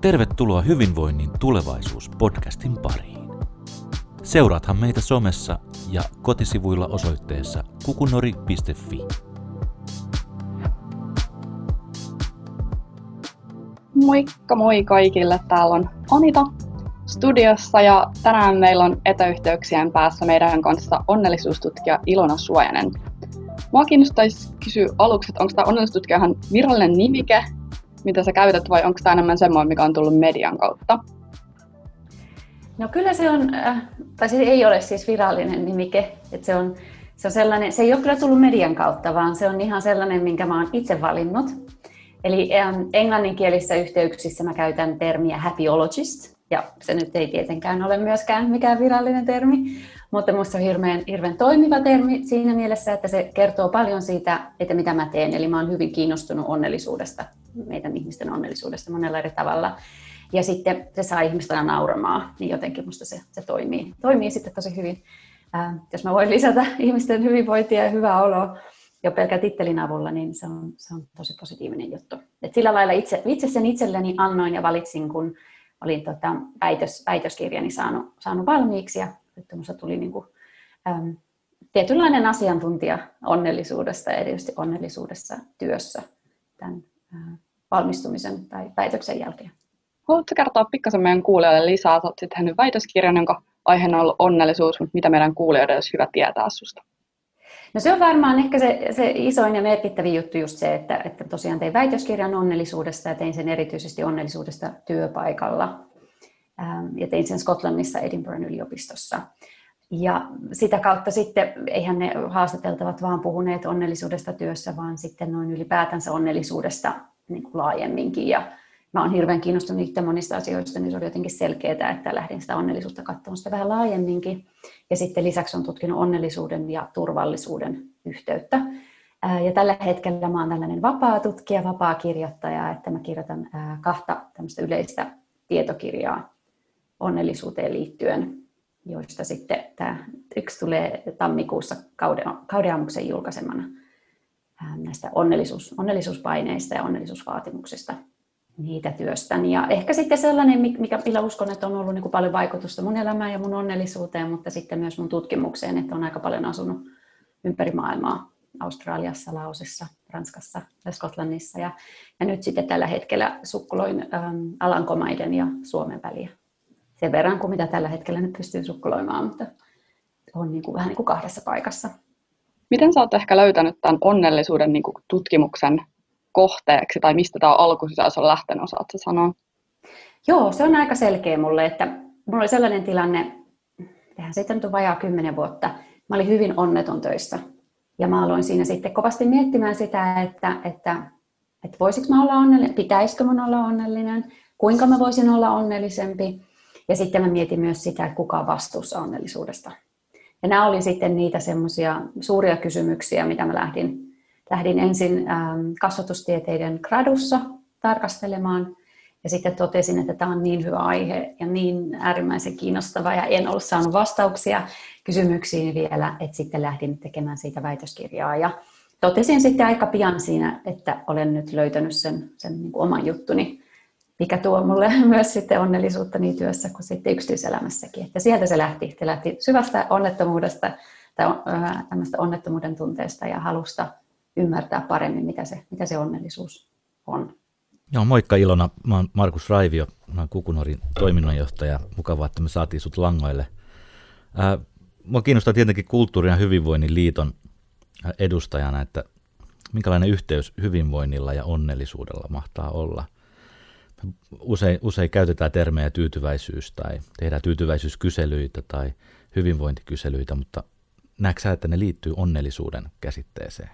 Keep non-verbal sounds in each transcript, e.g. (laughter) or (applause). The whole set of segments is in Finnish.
Tervetuloa Hyvinvoinnin tulevaisuus-podcastin pariin. Seuraathan meitä somessa ja kotisivuilla osoitteessa kukunori.fi. Moikka moi kaikille, täällä on Anita studiossa ja tänään meillä on etäyhteyksien päässä meidän kanssa onnellisuustutkija Ilona Suojanen. Mua kiinnostaisi kysyä aluksi, että onko tämä onnellisuustutkija ihan virallinen nimike mitä sä käytät, vai onko tämä enemmän semmoinen, mikä on tullut median kautta? No kyllä se on, äh, tai se ei ole siis virallinen nimike, että se on, se on sellainen, se ei ole kyllä tullut median kautta, vaan se on ihan sellainen, minkä mä oon itse valinnut. Eli ähm, englanninkielisissä yhteyksissä mä käytän termiä happyologist, ja se nyt ei tietenkään ole myöskään mikään virallinen termi, mutta minusta on hirveän, hirveän toimiva termi siinä mielessä, että se kertoo paljon siitä, että mitä mä teen. Eli mä oon hyvin kiinnostunut onnellisuudesta, meidän ihmisten onnellisuudesta monella eri tavalla. Ja sitten se saa ihmistä nauramaan, niin jotenkin minusta se, se toimii, toimii sitten tosi hyvin. Äh, jos mä voin lisätä (laughs) ihmisten hyvinvointia ja hyvää oloa jo pelkän tittelin avulla, niin se on, se on tosi positiivinen juttu. Et sillä lailla itse, itse sen itselleni annoin ja valitsin, kun olin tota, väitös, väitöskirjani saanut, saanut valmiiksi ja että minusta tuli niin kuin, äm, tietynlainen asiantuntija onnellisuudesta ja erityisesti onnellisuudessa työssä tämän äh, valmistumisen tai väitöksen jälkeen. Haluatko kertoa pikkasen meidän kuulijoille lisää? Olet sitten tehnyt väitöskirjan, jonka aiheena on ollut onnellisuus, mutta mitä meidän kuulijoille olisi hyvä tietää sinusta? No se on varmaan ehkä se, se isoin ja merkittävin juttu just se, että, että tosiaan tein väitöskirjan onnellisuudesta ja tein sen erityisesti onnellisuudesta työpaikalla. Ähm, ja tein sen Skotlannissa Edinburghin yliopistossa. Ja sitä kautta sitten, eihän ne haastateltavat vaan puhuneet onnellisuudesta työssä, vaan sitten noin ylipäätänsä onnellisuudesta niin kuin laajemminkin. Ja mä oon hirveän kiinnostunut itse monista asioista, niin se oli jotenkin selkeää, että lähdin sitä onnellisuutta katsomaan sitä vähän laajemminkin. Ja sitten lisäksi on tutkinut onnellisuuden ja turvallisuuden yhteyttä. Ja tällä hetkellä mä oon tällainen vapaa tutkija, vapaa kirjoittaja, että mä kirjoitan kahta tämmöistä yleistä tietokirjaa onnellisuuteen liittyen, joista sitten tämä yksi tulee tammikuussa kaudeamuksen julkaisemana näistä onnellisuus, onnellisuuspaineista ja onnellisuusvaatimuksista niitä työstän. Ja ehkä sitten sellainen, mikä, millä uskon, että on ollut niin kuin paljon vaikutusta mun elämään ja mun onnellisuuteen, mutta sitten myös mun tutkimukseen, että on aika paljon asunut ympäri maailmaa, Australiassa, Laosessa, Ranskassa ja Skotlannissa. Ja, ja nyt sitten tällä hetkellä sukkuloin ähm, Alankomaiden ja Suomen väliä sen verran kuin mitä tällä hetkellä nyt pystyy sukkuloimaan, mutta on niin kuin, vähän niin kuin kahdessa paikassa. Miten sä oot ehkä löytänyt tämän onnellisuuden niin kuin tutkimuksen kohteeksi, tai mistä tämä alkusisäys on lähtenyt, osaatko sanoa? Joo, se on aika selkeä mulle, että mulla oli sellainen tilanne, tehän siitä nyt on vajaa kymmenen vuotta, mä olin hyvin onneton töissä. Ja mä aloin siinä sitten kovasti miettimään sitä, että, että, että voisiko mä olla onnellinen, pitäisikö mun olla onnellinen, kuinka mä voisin olla onnellisempi. Ja sitten mä mietin myös sitä, että kuka on vastuussa onnellisuudesta. Ja nämä oli sitten niitä semmoisia suuria kysymyksiä, mitä mä lähdin, lähdin ensin ähm, kasvatustieteiden gradussa tarkastelemaan. Ja sitten totesin, että tämä on niin hyvä aihe ja niin äärimmäisen kiinnostava ja en ollut saanut vastauksia kysymyksiin vielä, että sitten lähdin tekemään siitä väitöskirjaa. Ja totesin sitten aika pian siinä, että olen nyt löytänyt sen, sen niin kuin oman juttuni mikä tuo mulle (laughs) myös sitten onnellisuutta niin työssä kuin sitten yksityiselämässäkin. Että sieltä se lähti. Se lähti syvästä onnettomuudesta tai tämmöistä onnettomuuden tunteesta ja halusta ymmärtää paremmin, mitä se, mitä se onnellisuus on. Joo, moikka Ilona. Mä oon Markus Raivio, mä oon Kukunorin toiminnanjohtaja. Mukavaa, että me saatiin sut langoille. Mua kiinnostaa tietenkin kulttuurin ja hyvinvoinnin liiton edustajana, että minkälainen yhteys hyvinvoinnilla ja onnellisuudella mahtaa olla – usein, usein käytetään termejä tyytyväisyys tai tehdään tyytyväisyyskyselyitä tai hyvinvointikyselyitä, mutta näetkö että ne liittyy onnellisuuden käsitteeseen?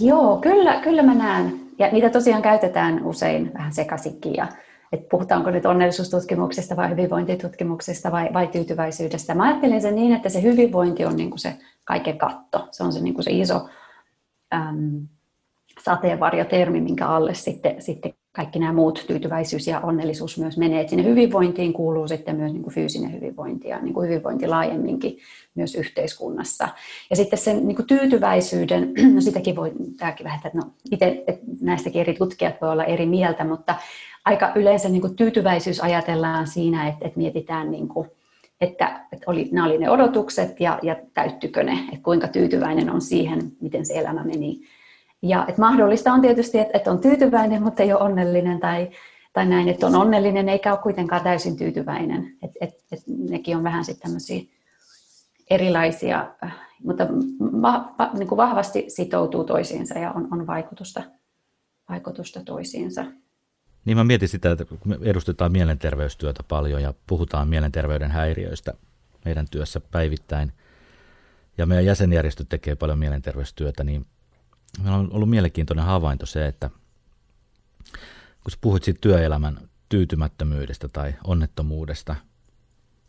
Joo, kyllä, kyllä mä näen. Ja niitä tosiaan käytetään usein vähän sekaisinkin. Ja, että puhutaanko nyt onnellisuustutkimuksesta vai hyvinvointitutkimuksesta vai, vai tyytyväisyydestä. Mä ajattelen sen niin, että se hyvinvointi on niin kuin se kaiken katto. Se on se, niin kuin se iso äm, sateenvarjotermi, minkä alle sitten, sitten kaikki nämä muut tyytyväisyys ja onnellisuus myös menee. Et sinne hyvinvointiin kuuluu sitten myös niin kuin fyysinen hyvinvointi ja niin kuin hyvinvointi laajemminkin myös yhteiskunnassa. Ja sitten sen niin kuin tyytyväisyyden, (clears throat) no sitäkin voi tämäkin vähän, että no itse että näistäkin eri tutkijat voi olla eri mieltä, mutta aika yleensä niin kuin tyytyväisyys ajatellaan siinä, että, että mietitään niin kuin, että, että oli, nämä oli ne odotukset ja, ja täyttykö ne, että kuinka tyytyväinen on siihen, miten se elämä meni ja että mahdollista on tietysti, että, että on tyytyväinen, mutta ei ole onnellinen tai, tai näin, että on onnellinen eikä ole kuitenkaan täysin tyytyväinen. Et, et, et nekin on vähän sitten tämmöisiä erilaisia, mutta va, va, niin kuin vahvasti sitoutuu toisiinsa ja on, on vaikutusta, vaikutusta toisiinsa. Niin mä mietin sitä, että kun me edustetaan mielenterveystyötä paljon ja puhutaan mielenterveyden häiriöistä meidän työssä päivittäin, ja meidän jäsenjärjestöt tekee paljon mielenterveystyötä, niin Meillä on ollut mielenkiintoinen havainto se, että kun sä puhuit siitä työelämän tyytymättömyydestä tai onnettomuudesta,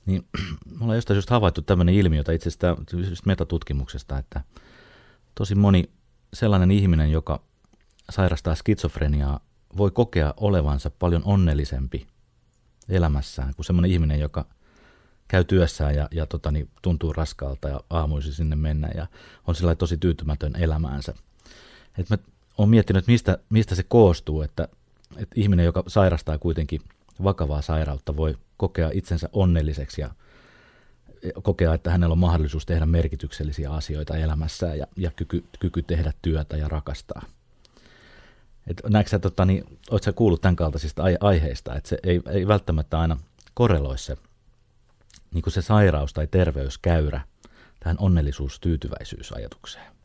niin (clears throat) me ollaan jostain just havaittu tämmöinen ilmiö, tai itse asiassa metatutkimuksesta, että tosi moni sellainen ihminen, joka sairastaa skitsofreniaa, voi kokea olevansa paljon onnellisempi elämässään kuin semmoinen ihminen, joka käy työssään ja, ja tota, niin, tuntuu raskaalta ja aamuisin sinne mennä ja on sillä tosi tyytymätön elämäänsä. Et mä oon miettinyt, että mistä, mistä se koostuu, että, että ihminen, joka sairastaa kuitenkin vakavaa sairautta, voi kokea itsensä onnelliseksi ja kokea, että hänellä on mahdollisuus tehdä merkityksellisiä asioita elämässään ja, ja kyky, kyky tehdä työtä ja rakastaa. Et näetkö sä, tota, niin, oot sä kuullut tämän kaltaisista aiheista, että se ei, ei välttämättä aina korreloi se, niin se sairaus tai terveyskäyrä tähän onnellisuus-tyytyväisyysajatukseen?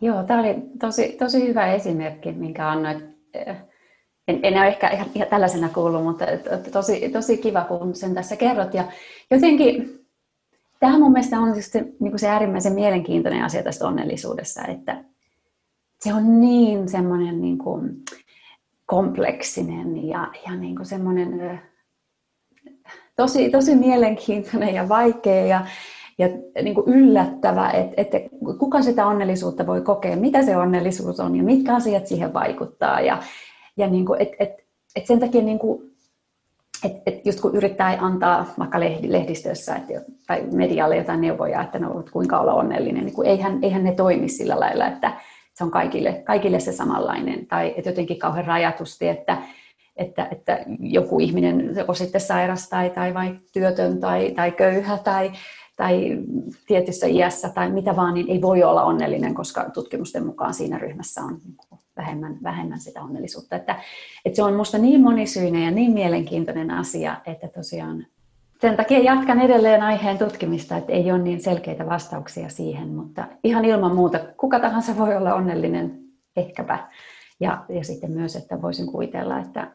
Joo, tämä oli tosi, tosi hyvä esimerkki, minkä annoit. En, en ole ehkä ihan, tällaisena kuullut, mutta tosi, tosi kiva, kun sen tässä kerrot. Ja jotenkin tämä mun mielestä on just se, niin se äärimmäisen mielenkiintoinen asia tästä onnellisuudessa, että se on niin semmoinen niin kuin kompleksinen ja, ja niin kuin semmoinen tosi, tosi mielenkiintoinen ja vaikea ja, ja niin kuin yllättävä, että, että kuka sitä onnellisuutta voi kokea, mitä se onnellisuus on ja mitkä asiat siihen vaikuttaa. Ja, ja niin kuin, et, et, et sen takia niin kuin, et, et just kun yrittää antaa vaikka lehdistössä että, tai medialle jotain neuvoja, että no, kuinka olla onnellinen, niin kuin eihän, eihän ne toimi sillä lailla, että se on kaikille, kaikille se samanlainen. Tai että jotenkin kauhean rajatusti, että, että, että joku ihminen joko sitten sairas tai, tai vai työtön tai, tai köyhä tai, tai tietyssä iässä tai mitä vaan, niin ei voi olla onnellinen, koska tutkimusten mukaan siinä ryhmässä on niin vähemmän, vähemmän sitä onnellisuutta. Että, että se on minusta niin monisyinen ja niin mielenkiintoinen asia, että tosiaan sen takia jatkan edelleen aiheen tutkimista, että ei ole niin selkeitä vastauksia siihen, mutta ihan ilman muuta kuka tahansa voi olla onnellinen ehkäpä. Ja, ja sitten myös, että voisin kuvitella, että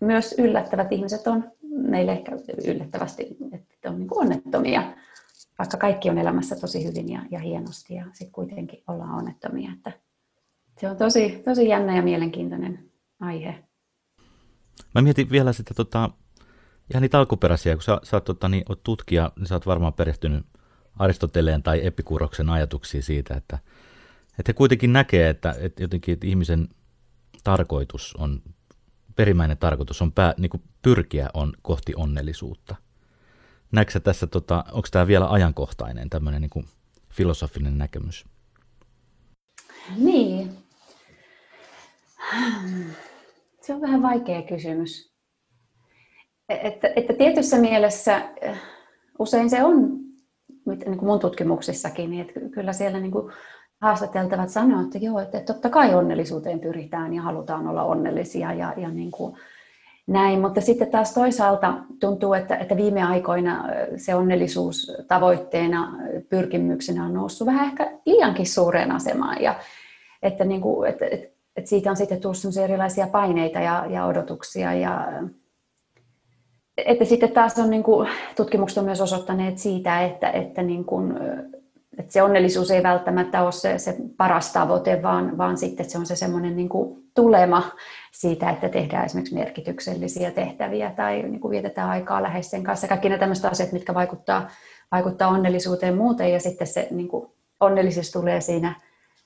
myös yllättävät ihmiset on meille ehkä yllättävästi, että on niin onnettomia, vaikka kaikki on elämässä tosi hyvin ja, ja hienosti ja sitten kuitenkin ollaan onnettomia. Että se on tosi, tosi jännä ja mielenkiintoinen aihe. Mä mietin vielä sitä tota, ihan niitä alkuperäisiä, kun sä, sä oot, tota, niin, oot tutkija, niin sä oot varmaan perehtynyt Aristoteleen tai Epikuroksen ajatuksiin siitä, että, että he kuitenkin näkee, että, että jotenkin että ihmisen tarkoitus on perimmäinen tarkoitus on pää, niin kuin pyrkiä on kohti onnellisuutta. Näetkö tässä, tota, onko tämä vielä ajankohtainen tämmöinen niin kuin filosofinen näkemys? Niin. Se on vähän vaikea kysymys. Että, että tietyssä mielessä eh, usein se on, niin kuin mun tutkimuksissakin, niin että kyllä siellä niin kuin haastateltavat sanoo, että joo, että totta kai onnellisuuteen pyritään ja halutaan olla onnellisia ja, ja niin kuin näin, mutta sitten taas toisaalta tuntuu, että, että viime aikoina se onnellisuus tavoitteena, pyrkimyksenä on noussut vähän ehkä liiankin suureen asemaan ja että, niin kuin, että, että, että siitä on sitten tullut erilaisia paineita ja, ja odotuksia ja että sitten taas on niin kuin, tutkimukset on myös osoittaneet siitä, että, että niin kuin, että se onnellisuus ei välttämättä ole se, se paras tavoite, vaan, vaan sitten se on se semmoinen niin tulema siitä, että tehdään esimerkiksi merkityksellisiä tehtäviä tai niin kuin vietetään aikaa läheisten kanssa. Kaikki ne tämmöiset asiat, mitkä vaikuttaa, vaikuttaa onnellisuuteen muuten ja sitten se niin kuin onnellisuus tulee siinä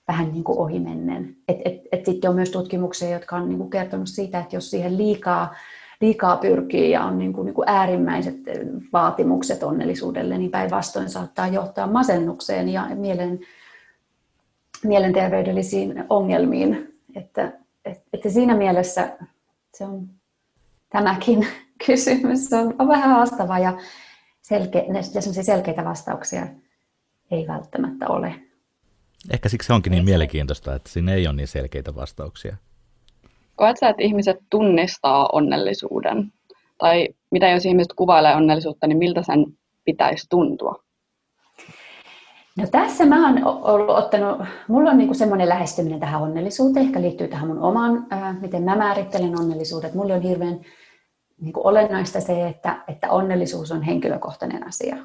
vähän niin ohimennen. Et, et, et sitten on myös tutkimuksia, jotka on niin kuin kertonut siitä, että jos siihen liikaa, liikaa pyrkii ja on niin kuin, niin kuin äärimmäiset vaatimukset onnellisuudelle, niin päinvastoin saattaa johtaa masennukseen ja mielen, mielenterveydellisiin ongelmiin. Että, et, että siinä mielessä se on tämäkin (laughs) kysymys on, on vähän haastava ja, selke, ja selkeitä vastauksia ei välttämättä ole. Ehkä siksi se onkin niin mielenkiintoista, että siinä ei ole niin selkeitä vastauksia. Koetko että ihmiset tunnistaa onnellisuuden? Tai mitä jos ihmiset kuvailee onnellisuutta, niin miltä sen pitäisi tuntua? No tässä mä oon ollut ottanut, mulla on niinku semmoinen lähestyminen tähän onnellisuuteen, ehkä liittyy tähän mun omaan, äh, miten mä määrittelen onnellisuudet. Mulle on hirveän niinku olennaista se, että, että onnellisuus on henkilökohtainen asia.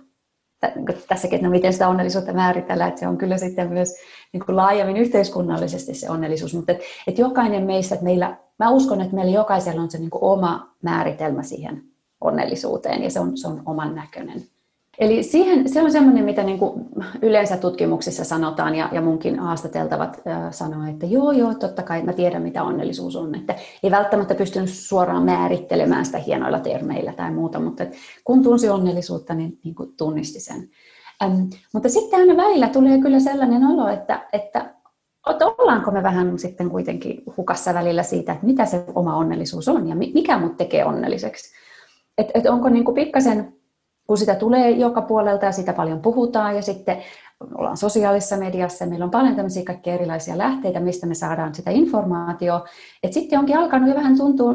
Niinku tässäkin, että no miten sitä onnellisuutta määritellään, että se on kyllä sitten myös niin kuin laajemmin yhteiskunnallisesti se onnellisuus, mutta että, että jokainen meistä, että meillä, mä uskon, että meillä jokaisella on se niin kuin oma määritelmä siihen onnellisuuteen ja se on, se on oman näköinen. Eli siihen, se on semmoinen, mitä niin kuin yleensä tutkimuksissa sanotaan ja, ja munkin haastateltavat äh, sanoo, että joo, joo, totta kai mä tiedän, mitä onnellisuus on. Että ei välttämättä pystynyt suoraan määrittelemään sitä hienoilla termeillä tai muuta, mutta kun tunsi onnellisuutta, niin, niin kuin tunnisti sen. Ähm, mutta sitten aina välillä tulee kyllä sellainen olo, että, että, ollaanko me vähän sitten kuitenkin hukassa välillä siitä, että mitä se oma onnellisuus on ja mikä mut tekee onnelliseksi. Että et onko niin kuin pikkasen kun sitä tulee joka puolelta ja sitä paljon puhutaan ja sitten ollaan sosiaalisessa mediassa, meillä on paljon tämmöisiä kaikkia erilaisia lähteitä, mistä me saadaan sitä informaatiota, että sitten onkin alkanut jo vähän tuntua,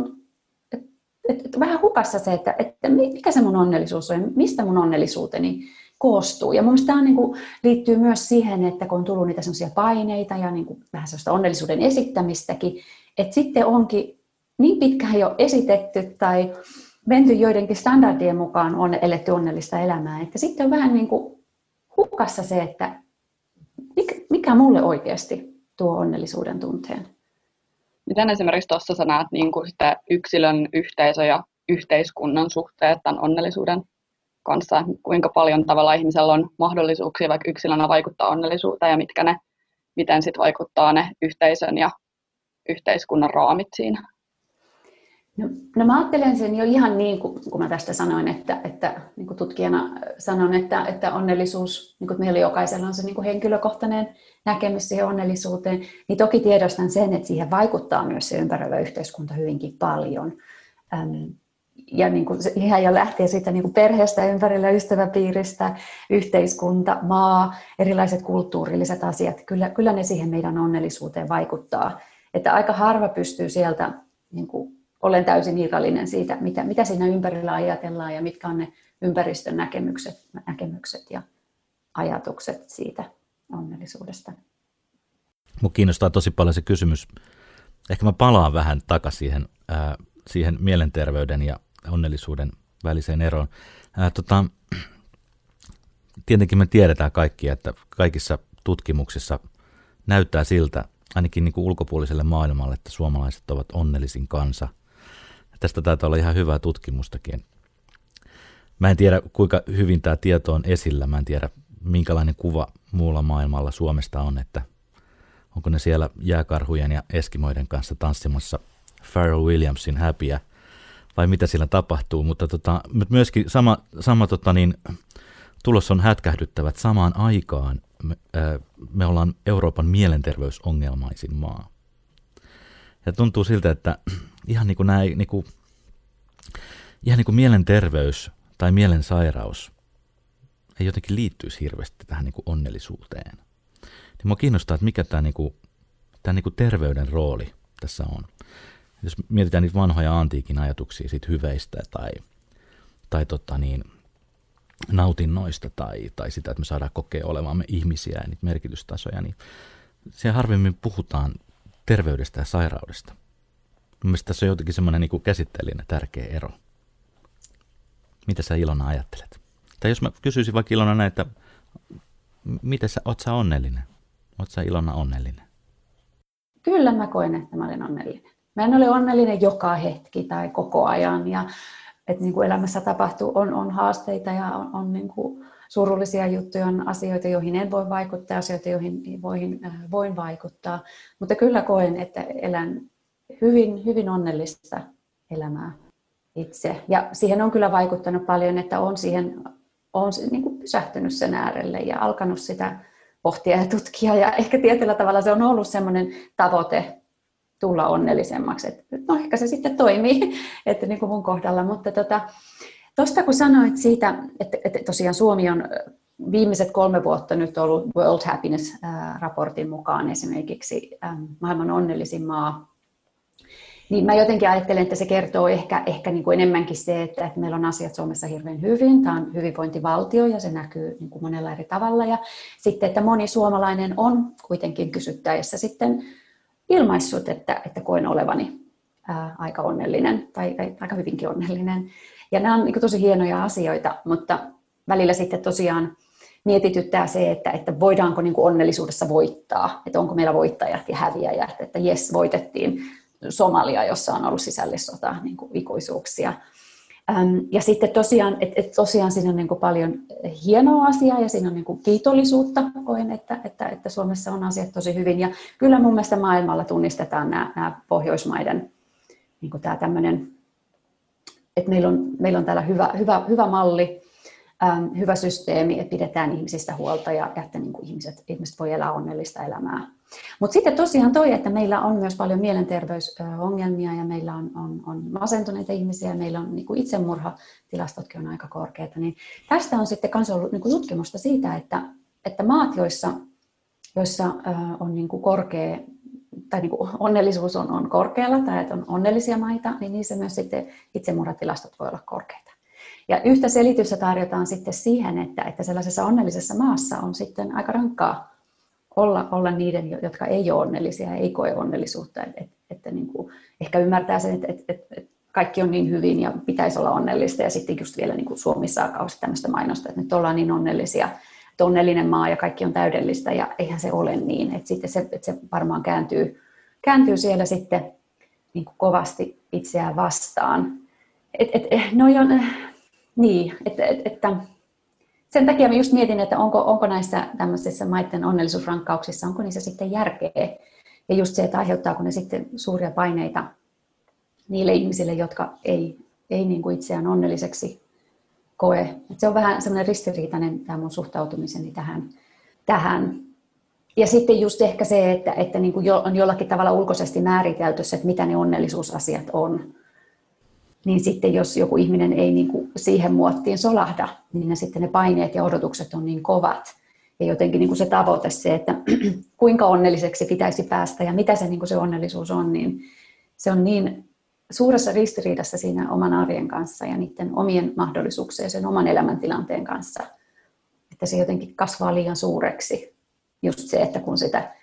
että, että vähän hukassa se, että, että mikä se mun onnellisuus on ja mistä mun onnellisuuteni koostuu. Ja mun mielestä tämä niin kuin, liittyy myös siihen, että kun on tullut niitä semmoisia paineita ja niin kuin, vähän sellaista onnellisuuden esittämistäkin, että sitten onkin niin pitkään jo esitetty tai menty joidenkin standardien mukaan on eletty onnellista elämää. Että sitten on vähän niin kuin hukassa se, että mikä mulle oikeasti tuo onnellisuuden tunteen. Miten esimerkiksi tuossa sä näet niin kuin sitä yksilön, yhteisö ja yhteiskunnan suhteet tämän onnellisuuden kanssa? Kuinka paljon tavalla ihmisellä on mahdollisuuksia vaikka yksilönä vaikuttaa onnellisuuteen ja mitkä ne, miten sitten vaikuttaa ne yhteisön ja yhteiskunnan raamit siinä? No, no mä ajattelen sen jo ihan niin kuin kun mä tästä sanoin, että, että niin kuin tutkijana sanon, että, että onnellisuus, niin kuin meillä jokaisella on se niin kuin henkilökohtainen näkemys siihen onnellisuuteen, niin toki tiedostan sen, että siihen vaikuttaa myös se ympäröivä yhteiskunta hyvinkin paljon. Ähm, ja niin kuin ihan jo lähtee siitä niin kuin perheestä, ympärillä, ystäväpiiristä, yhteiskunta, maa, erilaiset kulttuurilliset asiat, kyllä, kyllä ne siihen meidän onnellisuuteen vaikuttaa. Että aika harva pystyy sieltä niin kuin olen täysin irrallinen siitä, mitä, mitä siinä ympärillä ajatellaan ja mitkä on ne ympäristön näkemykset, näkemykset ja ajatukset siitä onnellisuudesta. Mua kiinnostaa tosi paljon se kysymys. Ehkä mä palaan vähän takaisin siihen, äh, siihen mielenterveyden ja onnellisuuden väliseen eroon. Äh, tota, tietenkin me tiedetään kaikki, että kaikissa tutkimuksissa näyttää siltä, ainakin niin kuin ulkopuoliselle maailmalle, että suomalaiset ovat onnellisin kansa. Tästä taitaa olla ihan hyvää tutkimustakin. Mä en tiedä, kuinka hyvin tämä tieto on esillä. Mä en tiedä, minkälainen kuva muulla maailmalla Suomesta on, että onko ne siellä jääkarhujen ja eskimoiden kanssa tanssimassa Pharrell Williamsin häpiä vai mitä siellä tapahtuu, mutta tota, myöskin sama, sama tota niin, tulos on hätkähdyttävät samaan aikaan. Me, äh, me ollaan Euroopan mielenterveysongelmaisin maa. Ja tuntuu siltä, että ihan niin kuin nämä, niin kuin, ihan niin kuin mielenterveys tai mielensairaus ei jotenkin liittyisi hirveästi tähän niin kuin onnellisuuteen. Niin mua kiinnostaa, että mikä tämä, niin kuin, tämä niin kuin terveyden rooli tässä on. Jos mietitään niitä vanhoja antiikin ajatuksia siitä hyveistä tai, tai tota niin, nautinnoista tai, tai sitä, että me saadaan kokea olevamme ihmisiä ja niitä merkitystasoja, niin siellä harvemmin puhutaan terveydestä ja sairaudesta. Mielestäni tässä on jotenkin semmoinen niin käsitteellinen tärkeä ero. Mitä sä Ilona ajattelet? Tai jos mä kysyisin vaikka Ilona näin, että miten sä, oot sä onnellinen? Oot sä Ilona onnellinen? Kyllä mä koen, että mä olen onnellinen. Mä en ole onnellinen joka hetki tai koko ajan. Ja, että niin kuin elämässä tapahtuu, on, on haasteita ja on, on niin kuin surullisia juttuja, on asioita, joihin en voi vaikuttaa, asioita, joihin voin, äh, voin vaikuttaa. Mutta kyllä koen, että elän hyvin, hyvin onnellista elämää itse. Ja siihen on kyllä vaikuttanut paljon, että on siihen on niin kuin pysähtynyt sen äärelle ja alkanut sitä pohtia ja tutkia. Ja ehkä tietyllä tavalla se on ollut semmoinen tavoite tulla onnellisemmaksi. Että no ehkä se sitten toimii, (laughs) että niin kuin mun kohdalla. Mutta tota, tuosta kun sanoit siitä, että, että tosiaan Suomi on viimeiset kolme vuotta nyt ollut World Happiness-raportin mukaan esimerkiksi maailman onnellisin maa. Niin mä jotenkin ajattelen, että se kertoo ehkä, ehkä niin kuin enemmänkin se, että, että meillä on asiat Suomessa hirveän hyvin. Tämä on hyvinvointivaltio ja se näkyy niin kuin monella eri tavalla. Ja sitten, että moni suomalainen on kuitenkin kysyttäessä sitten ilmaissut, että, että koen olevani ää, aika onnellinen tai, tai aika hyvinkin onnellinen. Ja nämä on niin tosi hienoja asioita, mutta välillä sitten tosiaan mietityttää se, että, että voidaanko niin onnellisuudessa voittaa, että onko meillä voittajat ja häviäjät, että jes, voitettiin Somalia, jossa on ollut sisällissota niin kuin ikuisuuksia. Ja sitten tosiaan, että et tosiaan siinä on niin kuin paljon hienoa asiaa ja siinä on niin kuin kiitollisuutta. Koen, että, että, että Suomessa on asiat tosi hyvin. Ja kyllä mun mielestä maailmalla tunnistetaan nämä, nämä Pohjoismaiden niin kuin tämä tämmöinen, että meillä on, meillä on täällä hyvä, hyvä, hyvä malli, ähm, hyvä systeemi, että pidetään ihmisistä huolta ja että niin kuin ihmiset, ihmiset voi elää onnellista elämää. Mutta sitten tosiaan toi, että meillä on myös paljon mielenterveysongelmia ja meillä on, on, on masentuneita ihmisiä ja meillä on niin kuin itsemurhatilastotkin on aika korkeita, niin tästä on sitten myös ollut niin kuin tutkimusta siitä, että, että maat, joissa, joissa on niin kuin korkea tai niin kuin onnellisuus on, on korkealla tai että on onnellisia maita, niin niissä myös sitten itsemurhatilastot voi olla korkeita. Ja yhtä selitystä tarjotaan sitten siihen, että, että sellaisessa onnellisessa maassa on sitten aika rankkaa olla, olla niiden, jotka ei ole onnellisia ja ei koe onnellisuutta. Että, että, että niin kuin ehkä ymmärtää sen, että, että, että kaikki on niin hyvin ja pitäisi olla onnellista. Ja sitten just vielä niin kuin Suomi saa kausi tämmöistä mainosta, että nyt ollaan niin onnellisia, että onnellinen maa ja kaikki on täydellistä. Ja eihän se ole niin. Että sitten se, että se varmaan kääntyy, kääntyy siellä sitten niin kuin kovasti itseään vastaan. Et, et, no jo, niin, että et, et, sen takia mä just mietin, että onko, onko näissä tämmöisissä maiden onnellisuusrankkauksissa, onko niissä sitten järkeä. Ja just se, että aiheuttaako ne sitten suuria paineita niille ihmisille, jotka ei, ei niin kuin itseään onnelliseksi koe. Et se on vähän semmoinen ristiriitainen tämä mun suhtautumiseni tähän. tähän. Ja sitten just ehkä se, että, että niin kuin jo, on jollakin tavalla ulkoisesti määritelty se, että mitä ne onnellisuusasiat on niin sitten jos joku ihminen ei niin kuin siihen muottiin solahda, niin ne sitten ne paineet ja odotukset on niin kovat. Ja jotenkin niin kuin se tavoite se, että (clears throat) kuinka onnelliseksi pitäisi päästä ja mitä se, niin kuin se onnellisuus on, niin se on niin suuressa ristiriidassa siinä oman arjen kanssa ja niiden omien mahdollisuuksien ja sen oman elämäntilanteen kanssa, että se jotenkin kasvaa liian suureksi. Just se, että kun sitä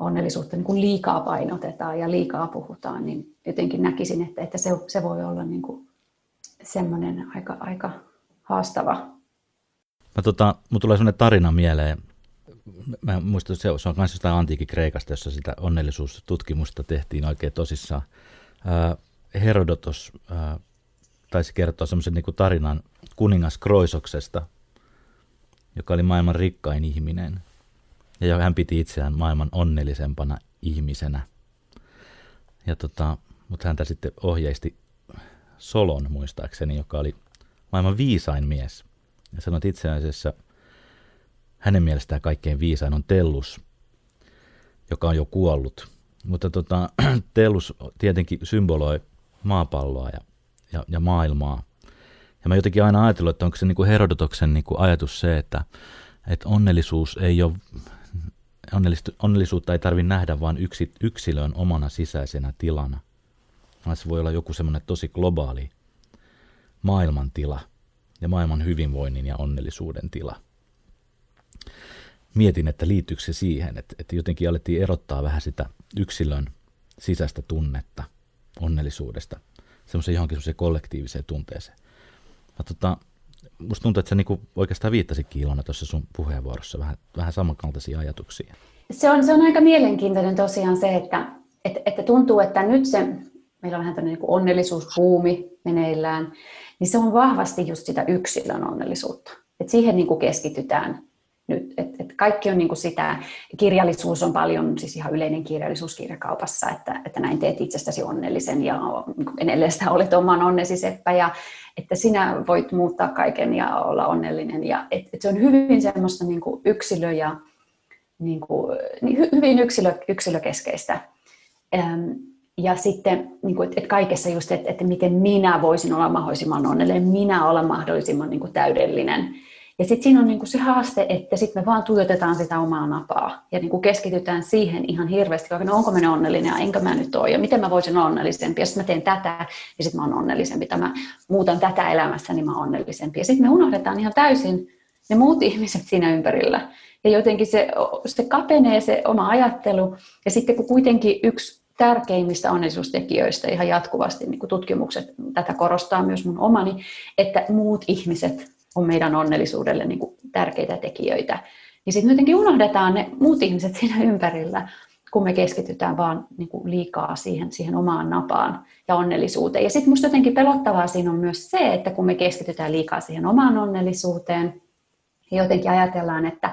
onnellisuutta niin kuin liikaa painotetaan ja liikaa puhutaan, niin jotenkin näkisin, että, että se, se voi olla niin kuin semmoinen aika, aika haastava. Mä tota, mun tulee sellainen tarina mieleen. Mä muistan, että se on myös jostain antiikin Kreikasta, jossa sitä onnellisuustutkimusta tehtiin oikein tosissaan. Herodotos taisi kertoa semmoisen niin tarinan kuningas Kroisoksesta, joka oli maailman rikkain ihminen – ja hän piti itseään maailman onnellisempana ihmisenä. Ja tota, mutta häntä sitten ohjeisti Solon muistaakseni, joka oli maailman viisain mies. Ja sanoi, että itse asiassa hänen mielestään kaikkein viisain on Tellus, joka on jo kuollut. Mutta tota, (clears throat) Tellus tietenkin symboloi maapalloa ja, ja, ja maailmaa. Ja mä jotenkin aina ajatellut, että onko se niin kuin Herodotoksen niin kuin ajatus se, että, että onnellisuus ei ole onnellisuutta ei tarvitse nähdä vain yksi, yksilön omana sisäisenä tilana, vaan se voi olla joku semmoinen tosi globaali maailmantila ja maailman hyvinvoinnin ja onnellisuuden tila. Mietin, että liittyykö se siihen, että, että jotenkin alettiin erottaa vähän sitä yksilön sisäistä tunnetta onnellisuudesta semmoiseen johonkin semmoiseen kollektiiviseen tunteeseen. Mä tota, musta tuntuu, että sä niinku oikeastaan viittasitkin Ilona tuossa sun puheenvuorossa vähän, vähän samankaltaisia ajatuksia. Se on, se on aika mielenkiintoinen tosiaan se, että, että, että tuntuu, että nyt se, meillä on vähän tämmöinen niin onnellisuuspuumi meneillään, niin se on vahvasti just sitä yksilön onnellisuutta. Et siihen niin kuin keskitytään nyt. Et, et kaikki on niin kuin sitä, kirjallisuus on paljon, siis ihan yleinen kirjallisuus kirjakaupassa, että, että näin teet itsestäsi onnellisen ja niin edelleen olet oman onnesi seppä ja että sinä voit muuttaa kaiken ja olla onnellinen. Ja, et, et se on hyvin semmoista niin kuin yksilö- ja niin kuin, niin hyvin yksilö, yksilökeskeistä. Ja sitten niin kuin, että kaikessa just, että, että miten minä voisin olla mahdollisimman onnellinen, minä olla mahdollisimman niin kuin täydellinen. Ja sitten siinä on niin kuin se haaste, että sitten me vaan tuijotetaan sitä omaa napaa ja niin kuin keskitytään siihen ihan hirveästi, että no onko minä onnellinen ja enkä mä nyt ole ja miten mä voisin olla onnellisempi. Ja sitten mä teen tätä ja sitten mä oon onnellisempi tai mä muutan tätä elämässä, niin mä oon onnellisempi. Ja sitten me unohdetaan ihan täysin ne muut ihmiset siinä ympärillä. Ja jotenkin se, se kapenee se oma ajattelu. Ja sitten kun kuitenkin yksi tärkeimmistä onnellisuustekijöistä ihan jatkuvasti, niin kuin tutkimukset tätä korostaa myös mun omani, että muut ihmiset on meidän onnellisuudelle niin kuin tärkeitä tekijöitä. Niin sitten jotenkin unohdetaan ne muut ihmiset siinä ympärillä, kun me keskitytään vaan niin kuin liikaa siihen, siihen omaan napaan ja onnellisuuteen. Ja sitten musta jotenkin pelottavaa siinä on myös se, että kun me keskitytään liikaa siihen omaan onnellisuuteen, ja jotenkin ajatellaan, että,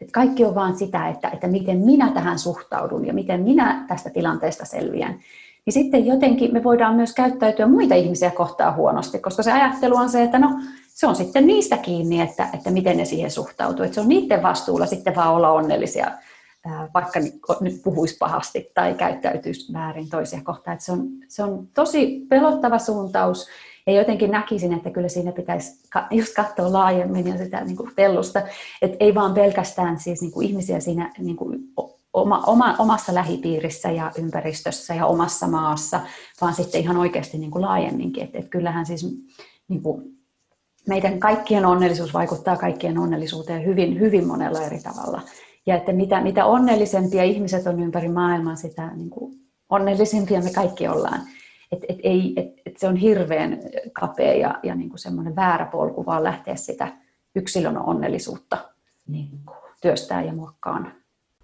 että kaikki on vaan sitä, että, että miten minä tähän suhtaudun ja miten minä tästä tilanteesta selviän, niin sitten jotenkin me voidaan myös käyttäytyä muita ihmisiä kohtaan huonosti, koska se ajattelu on se, että no se on sitten niistä kiinni, että, että miten ne siihen suhtautuu. Että se on niiden vastuulla sitten vaan olla onnellisia, vaikka nyt puhuisi pahasti tai käyttäytyisi väärin toisia kohtaan. Se, on, se on tosi pelottava suuntaus ja jotenkin näkisin, että kyllä siinä pitäisi just katsoa laajemmin ja sitä niin kuin tellusta, että ei vaan pelkästään siis niin kuin ihmisiä siinä niin kuin oma, oma, omassa lähipiirissä ja ympäristössä ja omassa maassa, vaan sitten ihan oikeasti niin kuin laajemminkin. Että, että kyllähän siis niin kuin meidän kaikkien onnellisuus vaikuttaa kaikkien onnellisuuteen hyvin, hyvin monella eri tavalla. Ja että mitä, mitä onnellisempia ihmiset on ympäri maailmaa, sitä niin kuin onnellisempia me kaikki ollaan. Et, et ei, et, et se on hirveän kapea ja, ja niin kuin semmoinen väärä polku vaan lähteä sitä yksilön onnellisuutta niin kuin työstää ja muokkaan.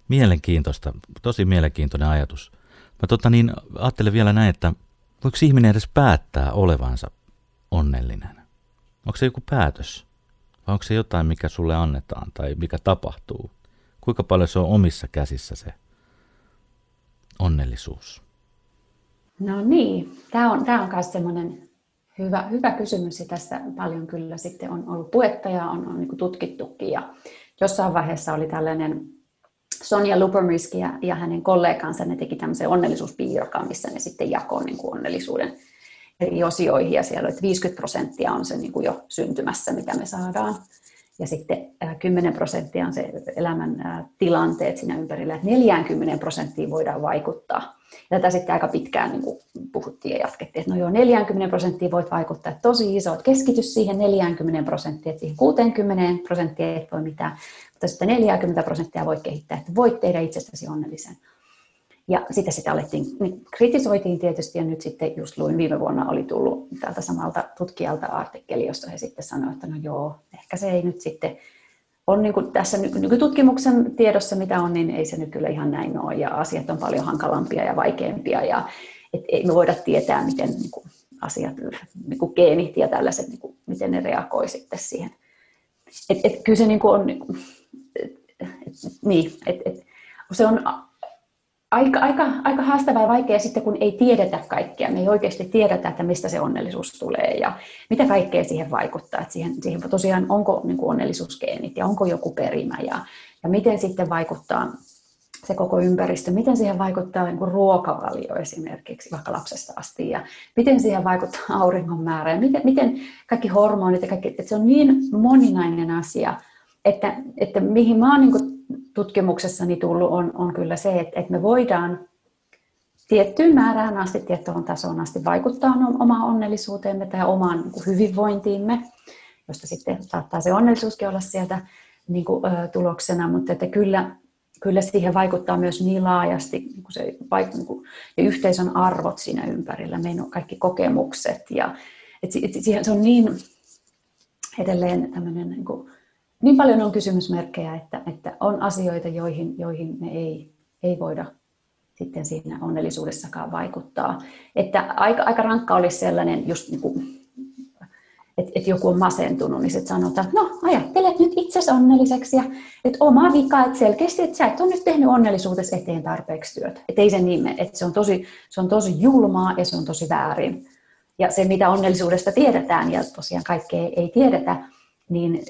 Mielenkiintoista, tosi mielenkiintoinen ajatus. Mä tota niin, ajattelen vielä näin, että voiko ihminen edes päättää olevansa onnellinen? Onko se joku päätös? Vai onko se jotain, mikä sulle annetaan tai mikä tapahtuu? Kuinka paljon se on omissa käsissä se onnellisuus? No niin, tämä on, tämä on myös semmoinen hyvä, hyvä kysymys ja tässä paljon kyllä sitten on ollut puhetta ja on, on niin tutkittukin ja jossain vaiheessa oli tällainen Sonja Lupermiski ja, ja hänen kollegansa, ne teki tämmöisen onnellisuuspiirakan, missä ne sitten jakoi niin onnellisuuden eri osioihin ja siellä että 50 prosenttia on se niin kuin jo syntymässä, mitä me saadaan. Ja sitten 10 prosenttia on se elämän tilanteet siinä ympärillä, että 40 prosenttiin voidaan vaikuttaa. Ja tätä sitten aika pitkään niin kuin puhuttiin ja jatkettiin, että no joo, 40 prosenttia voit vaikuttaa, että tosi iso, että keskitys siihen 40 prosenttiin, että siihen 60 prosenttia et voi mitään, mutta sitten 40 prosenttia voit kehittää, että voit tehdä itsestäsi onnellisen. Ja sitä sitä alettiin, niin kritisoitiin tietysti ja nyt sitten just luin viime vuonna oli tullut tältä samalta tutkijalta artikkeli, jossa he sitten sanoivat, että no joo, ehkä se ei nyt sitten on niin kuin tässä nykytutkimuksen tiedossa, mitä on, niin ei se nyt kyllä ihan näin ole ja asiat on paljon hankalampia ja vaikeampia ja et ei me voida tietää, miten niin kuin asiat, niin kuin geenit ja tällaiset, niin kuin, miten ne reagoi sitten siihen. Et, et, kyllä se niin kuin on, et, et, niin, et, et, se on aika, aika, aika haastavaa ja vaikea sitten, kun ei tiedetä kaikkea. Me ei oikeasti tiedetä, että mistä se onnellisuus tulee ja mitä kaikkea siihen vaikuttaa. Että siihen, siihen tosiaan onko niin kuin onnellisuusgeenit ja onko joku perimä ja, ja miten sitten vaikuttaa se koko ympäristö, miten siihen vaikuttaa niin kuin ruokavalio esimerkiksi vaikka lapsesta asti ja miten siihen vaikuttaa (laughs) auringon määrä ja miten, miten kaikki hormonit ja kaikki, että se on niin moninainen asia, että, että mihin mä oon niin kuin tutkimuksessani tullut on, on kyllä se, että, että me voidaan tiettyyn määrään asti, tiettyyn tasoon asti vaikuttaa omaan onnellisuuteemme tai omaan niin kuin hyvinvointiimme, josta sitten saattaa se onnellisuuskin olla sieltä niin kuin, ö, tuloksena, mutta että kyllä, kyllä siihen vaikuttaa myös niin laajasti niin kuin se, vaik, niin kuin, ja yhteisön arvot siinä ympärillä, meidän kaikki kokemukset. Ja että, että se on niin edelleen tämmöinen niin kuin, niin paljon on kysymysmerkkejä, että, että on asioita, joihin, joihin me ei, ei voida sitten siinä onnellisuudessakaan vaikuttaa. Että aika, aika rankka olisi sellainen, just niin kuin, että et joku on masentunut, niin sitten sanotaan, että no ajattelet nyt itsesi onnelliseksi ja että oma vika, että selkeästi, että sä et ole nyt tehnyt onnellisuudessa eteen tarpeeksi työtä. Että ei se niin että se on, tosi, se on tosi julmaa ja se on tosi väärin. Ja se, mitä onnellisuudesta tiedetään, ja tosiaan kaikkea ei tiedetä, niin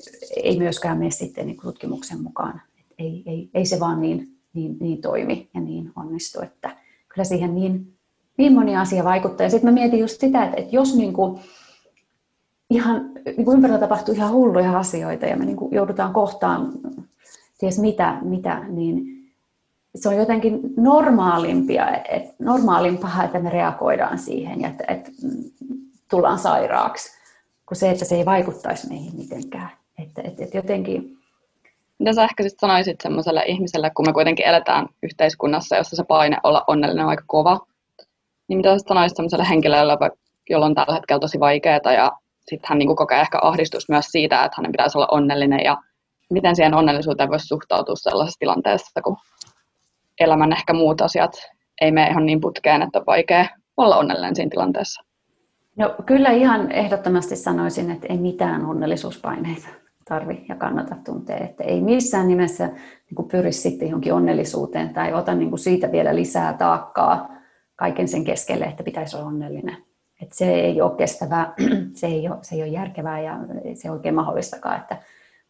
ei myöskään mene sitten niin tutkimuksen mukaan. Et ei, ei, ei se vaan niin, niin, niin toimi ja niin onnistu, että kyllä siihen niin, niin moni asia vaikuttaa. Ja sitten mä mietin just sitä, että, että jos niin kuin, ihan niin kuin ympärillä tapahtuu ihan hulluja asioita ja me niin kuin joudutaan kohtaan ties mitä, mitä, niin se on jotenkin normaalimpia, et, normaalimpaa, että me reagoidaan siihen ja että, että tullaan sairaaksi, kuin se, että se ei vaikuttaisi meihin mitenkään. Että, että, että jotenkin... Mitä sä ehkä sitten sanoisit sellaiselle ihmiselle, kun me kuitenkin eletään yhteiskunnassa, jossa se paine olla onnellinen on aika kova, niin mitä sä sanoisit sellaiselle henkilölle, jolla on tällä hetkellä tosi vaikeaa ja sitten hän niin kokee ehkä ahdistus myös siitä, että hänen pitäisi olla onnellinen ja miten siihen onnellisuuteen voisi suhtautua sellaisessa tilanteessa, kun elämän ehkä muut asiat ei mene ihan niin putkeen, että on vaikea olla onnellinen siinä tilanteessa. No kyllä ihan ehdottomasti sanoisin, että ei mitään onnellisuuspaineita tarvi ja kannata tuntea, että ei missään nimessä niin kuin pyri sitten johonkin onnellisuuteen tai ota niin kuin siitä vielä lisää taakkaa kaiken sen keskelle, että pitäisi olla onnellinen. Että se ei ole kestävää, (clears throat) se ei ole, se ei ole järkevää ja se ei oikein mahdollistakaan, että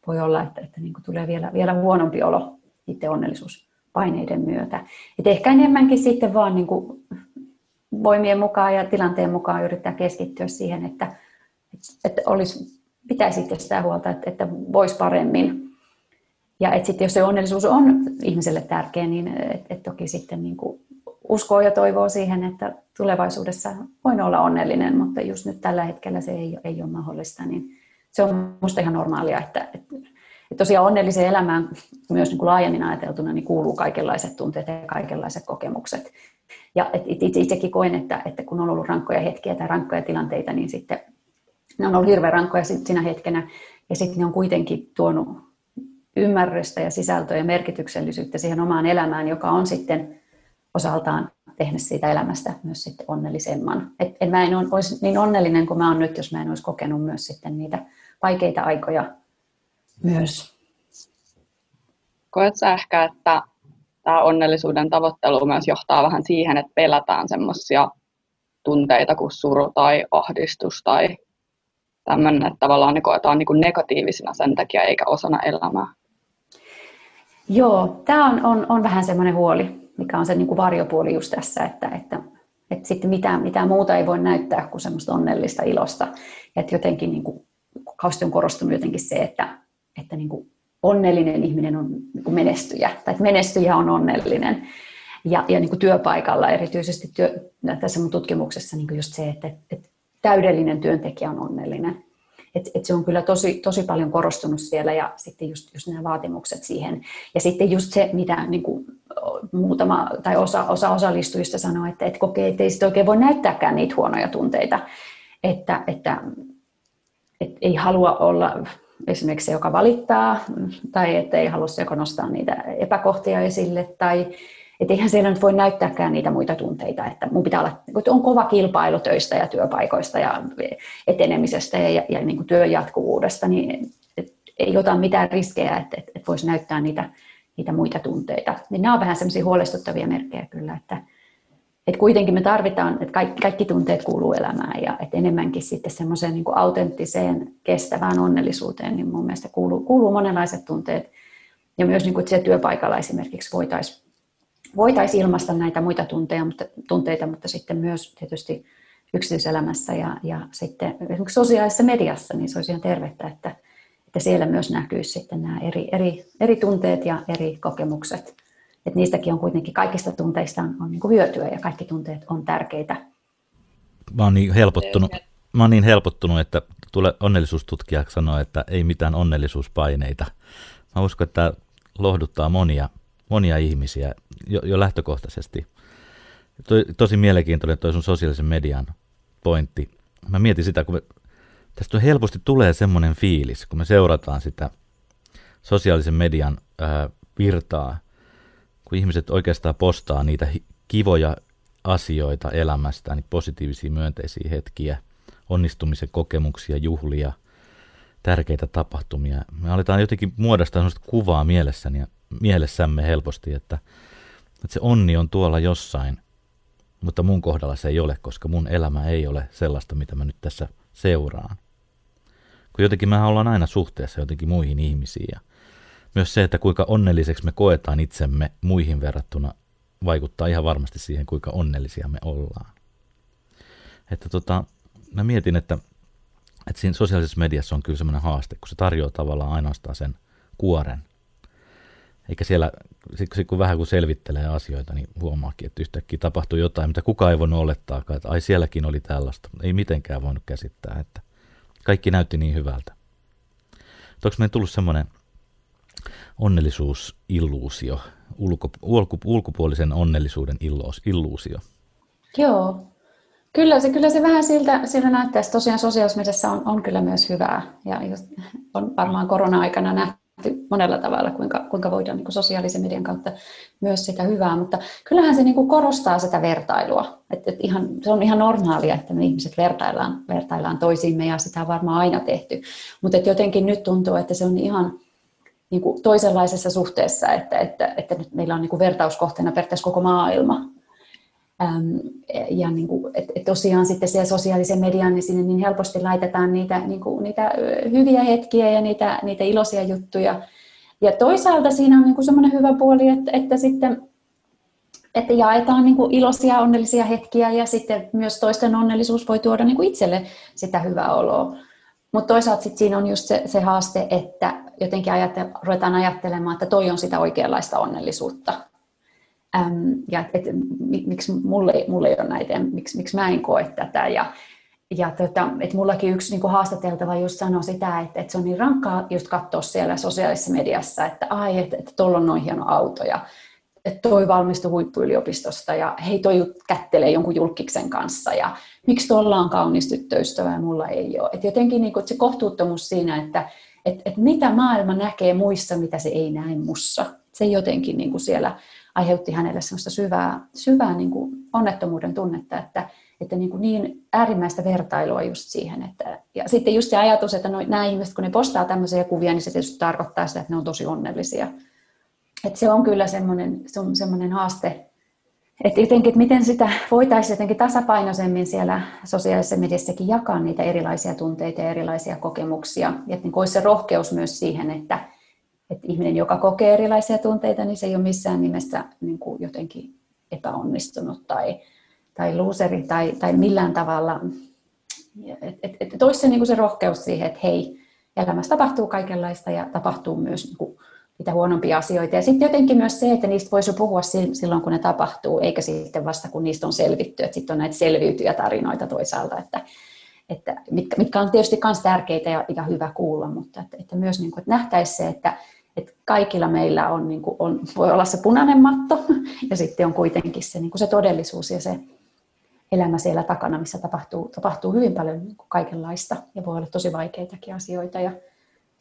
voi olla, että, että niin kuin tulee vielä, vielä huonompi olo itse onnellisuuspaineiden myötä. Et ehkä enemmänkin sitten vaan niin kuin voimien mukaan ja tilanteen mukaan yrittää keskittyä siihen, että, että olisi, pitäisi sitä huolta, että, että voisi paremmin. Ja että sitten jos se onnellisuus on ihmiselle tärkeä, niin että et toki sitten niin kuin uskoo ja toivoo siihen, että tulevaisuudessa voin olla onnellinen, mutta just nyt tällä hetkellä se ei, ei ole mahdollista, niin se on minusta ihan normaalia, että, että, että tosiaan onnelliseen elämään myös niin kuin laajemmin ajateltuna niin kuuluu kaikenlaiset tunteet ja kaikenlaiset kokemukset. Ja itse, itsekin koen, että, että kun on ollut rankkoja hetkiä tai rankkoja tilanteita, niin sitten ne on ollut hirveän rankkoja sinä hetkenä, ja sitten ne on kuitenkin tuonut ymmärrystä ja sisältöä ja merkityksellisyyttä siihen omaan elämään, joka on sitten osaltaan tehnyt siitä elämästä myös sitten onnellisemman. Et, et mä en olisi niin onnellinen kuin mä oon nyt, jos mä en olisi kokenut myös sitten niitä vaikeita aikoja myös. Koet sä ehkä, että tämä onnellisuuden tavoittelu myös johtaa vähän siihen, että pelätään semmoisia tunteita kuin suru tai ahdistus tai tämmöinen, että tavallaan ne koetaan niin kuin sen takia eikä osana elämää. Joo, tämä on, on, on vähän semmoinen huoli, mikä on se niin kuin varjopuoli just tässä, että, että, että sitten mitään, mitään muuta ei voi näyttää kuin semmoista onnellista ilosta. Että jotenkin niin kuin, on korostunut jotenkin se, että, että niin kuin onnellinen ihminen on niin menestyjä, tai että menestyjä on onnellinen. Ja, ja niin kuin työpaikalla erityisesti työ, tässä mun tutkimuksessa niin kuin just se, että, että täydellinen työntekijä on onnellinen. Et, et se on kyllä tosi, tosi paljon korostunut siellä ja sitten just, just nämä vaatimukset siihen. Ja sitten just se, mitä niin kuin muutama tai osa, osa osallistujista sanoo, että et kokee, että ei sitten oikein voi näyttääkään niitä huonoja tunteita. Että, että et ei halua olla esimerkiksi se, joka valittaa, tai että ei halua se, joka nostaa niitä epäkohtia esille, tai että eihän siellä nyt voi näyttääkään niitä muita tunteita, että mun pitää olla, että on kova kilpailu töistä ja työpaikoista ja etenemisestä ja, ja, ja niin kuin työn jatkuvuudesta, niin ei ota mitään riskejä, että, että, että voisi näyttää niitä, niitä muita tunteita. Niin nämä on vähän semmoisia huolestuttavia merkkejä kyllä, että, että kuitenkin me tarvitaan, että kaikki, kaikki tunteet kuuluu elämään ja että enemmänkin sitten semmoiseen niin autenttiseen, kestävään onnellisuuteen, niin mun mielestä kuuluu, kuuluu monenlaiset tunteet. Ja myös niin kuin, siellä työpaikalla esimerkiksi voitaisiin voitais ilmaista näitä muita tunteja, mutta, tunteita, mutta sitten myös tietysti yksityiselämässä ja, ja sitten esimerkiksi sosiaalisessa mediassa, niin se olisi ihan tervettä, että, että siellä myös näkyisi sitten nämä eri, eri, eri tunteet ja eri kokemukset että niistäkin on kuitenkin kaikista tunteista on, on niin kuin hyötyä ja kaikki tunteet on tärkeitä. Mä oon niin helpottunut, mä oon niin helpottunut että tule onnellisuustutkija sanoo, että ei mitään onnellisuuspaineita. Mä uskon, että tämä lohduttaa monia, monia ihmisiä jo, jo lähtökohtaisesti. To, tosi mielenkiintoinen toi sun sosiaalisen median pointti. Mä mietin sitä, kun me, tästä helposti tulee semmoinen fiilis, kun me seurataan sitä sosiaalisen median ää, virtaa, kun ihmiset oikeastaan postaa niitä kivoja asioita elämästään, niin positiivisia myönteisiä hetkiä, onnistumisen kokemuksia, juhlia, tärkeitä tapahtumia. Me aletaan jotenkin muodostaa sellaista kuvaa mielessäni ja mielessämme helposti, että, että se onni on tuolla jossain, mutta mun kohdalla se ei ole, koska mun elämä ei ole sellaista, mitä mä nyt tässä seuraan. Kun jotenkin me ollaan aina suhteessa jotenkin muihin ihmisiin ja myös se, että kuinka onnelliseksi me koetaan itsemme muihin verrattuna, vaikuttaa ihan varmasti siihen, kuinka onnellisia me ollaan. Että tota, mä mietin, että, että siinä sosiaalisessa mediassa on kyllä semmoinen haaste, kun se tarjoaa tavallaan ainoastaan sen kuoren. Eikä siellä, kun vähän kun selvittelee asioita, niin huomaakin, että yhtäkkiä tapahtuu jotain, mitä kukaan ei voinut olettaakaan, että ai sielläkin oli tällaista. Ei mitenkään voinut käsittää, että kaikki näytti niin hyvältä. Onko meidän tullut semmoinen onnellisuusilluusio, ulko, ulko, ulkopuolisen onnellisuuden illuusio? Joo, Kyllä se, kyllä se vähän siltä, siltä näyttää, että tosiaan sosiaalisessa on, on kyllä myös hyvää. Ja just, on varmaan korona-aikana nähty monella tavalla, kuinka, kuinka voidaan niin kuin sosiaalisen median kautta myös sitä hyvää. Mutta kyllähän se niin kuin korostaa sitä vertailua. Että, että ihan, se on ihan normaalia, että me ihmiset vertaillaan, vertaillaan toisiimme ja sitä on varmaan aina tehty. Mutta jotenkin nyt tuntuu, että se on ihan niin kuin toisenlaisessa suhteessa, että, että, että nyt meillä on niin kuin vertauskohteena periaatteessa koko maailma ja niin kuin, et, et tosiaan sitten siellä sosiaalisen median, niin sinne niin helposti laitetaan niitä, niin kuin, niitä hyviä hetkiä ja niitä, niitä iloisia juttuja. Ja toisaalta siinä on niin kuin semmoinen hyvä puoli, että, että sitten että jaetaan niin kuin iloisia, onnellisia hetkiä ja sitten myös toisten onnellisuus voi tuoda niin kuin itselle sitä hyvää oloa. Mutta toisaalta sitten siinä on just se, se haaste, että jotenkin ajatte, ruvetaan ajattelemaan, että toi on sitä oikeanlaista onnellisuutta. Äm, ja että et, miksi mulle, mulle ei ole näitä, miksi, miksi mä en koe tätä. Ja, ja tota, että mullakin yksi niin haastateltava just sanoi sitä, että, että se on niin rankkaa just katsoa siellä sosiaalisessa mediassa, että ai, että, että tuolla on noin hieno auto ja että toi valmistui huippuyliopistosta ja hei toi kättelee jonkun julkiksen kanssa ja miksi tuolla on kaunis tyttöystävä ja mulla ei ole. Et jotenkin niin kuin, se kohtuuttomuus siinä, että et, et mitä maailma näkee muissa, mitä se ei näe mussa. Se jotenkin niin kuin siellä aiheutti hänelle sellaista syvää, syvää niin kuin onnettomuuden tunnetta, että, että niin, kuin niin äärimmäistä vertailua just siihen. Että, ja sitten just se ajatus, että no, nämä ihmiset, kun ne postaa tämmöisiä kuvia, niin se tietysti tarkoittaa sitä, että ne on tosi onnellisia. Että se on kyllä semmoinen, semmoinen haaste, että jotenkin, että miten sitä voitaisiin jotenkin tasapainoisemmin siellä sosiaalisessa mediassakin jakaa niitä erilaisia tunteita ja erilaisia kokemuksia. Ja että niin olisi se rohkeus myös siihen, että, että ihminen, joka kokee erilaisia tunteita, niin se ei ole missään nimessä niin kuin jotenkin epäonnistunut tai, tai luuseri tai, tai millään tavalla. Että et, et, et olisi se, niin kuin se rohkeus siihen, että hei, elämässä tapahtuu kaikenlaista ja tapahtuu myös niin kuin, niitä huonompia asioita. Ja sitten jotenkin myös se, että niistä voisi puhua silloin, kun ne tapahtuu, eikä sitten vasta, kun niistä on selvitty. Että sitten on näitä selviytyjä tarinoita toisaalta, että, että mitkä, mitkä on tietysti myös tärkeitä ja, ja hyvä kuulla, mutta että, että myös niin kuin, että nähtäisi se, että, että kaikilla meillä on, niin kuin on, voi olla se punainen matto (laughs) ja sitten on kuitenkin se, niin kuin se todellisuus ja se elämä siellä takana, missä tapahtuu, tapahtuu hyvin paljon niin kuin kaikenlaista ja voi olla tosi vaikeitakin asioita ja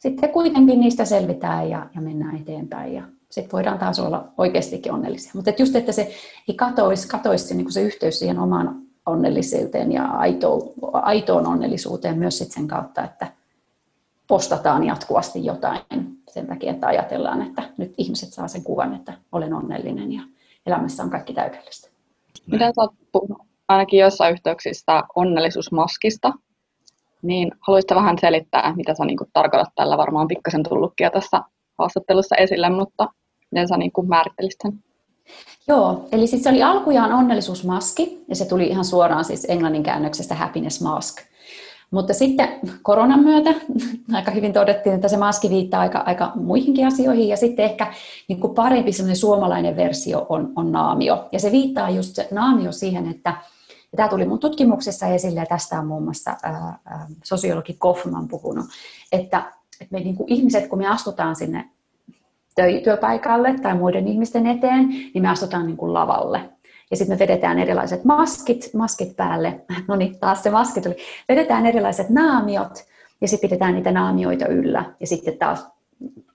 sitten kuitenkin niistä selvitään ja, ja mennään eteenpäin ja sitten voidaan taas olla oikeastikin onnellisia. Mutta et just, että se ei katoisi, katoisi se, niin se yhteys siihen omaan onnellisuuteen ja aitoon, aitoon onnellisuuteen myös sit sen kautta, että postataan jatkuvasti jotain sen takia, että ajatellaan, että nyt ihmiset saa sen kuvan, että olen onnellinen ja elämässä on kaikki täydellistä. Mitä sä oot puhunut ainakin jossain yhteyksissä onnellisuusmaskista, niin haluaisitko vähän selittää, mitä sä niin kuin tarkoitat tällä? Varmaan pikkasen tullutkin tässä haastattelussa esille, mutta miten sä niin kuin määrittelisit sen? Joo, eli siis se oli alkujaan onnellisuusmaski, ja se tuli ihan suoraan siis englannin käännöksestä happiness mask. Mutta sitten koronan myötä (laughs) aika hyvin todettiin, että se maski viittaa aika, aika muihinkin asioihin, ja sitten ehkä niin kuin parempi suomalainen versio on, on naamio. Ja se viittaa just se naamio siihen, että ja tämä tuli mun tutkimuksessa esille, ja tästä on muun muassa ää, ää, sosiologi Kaufman puhunut, että, että me niin kuin ihmiset, kun me astutaan sinne työpaikalle tai muiden ihmisten eteen, niin me astutaan niin kuin lavalle. Ja sitten me vedetään erilaiset maskit, maskit päälle. (laughs) No niin, taas se maski tuli. Vedetään erilaiset naamiot ja sitten pidetään niitä naamioita yllä. Ja sitten taas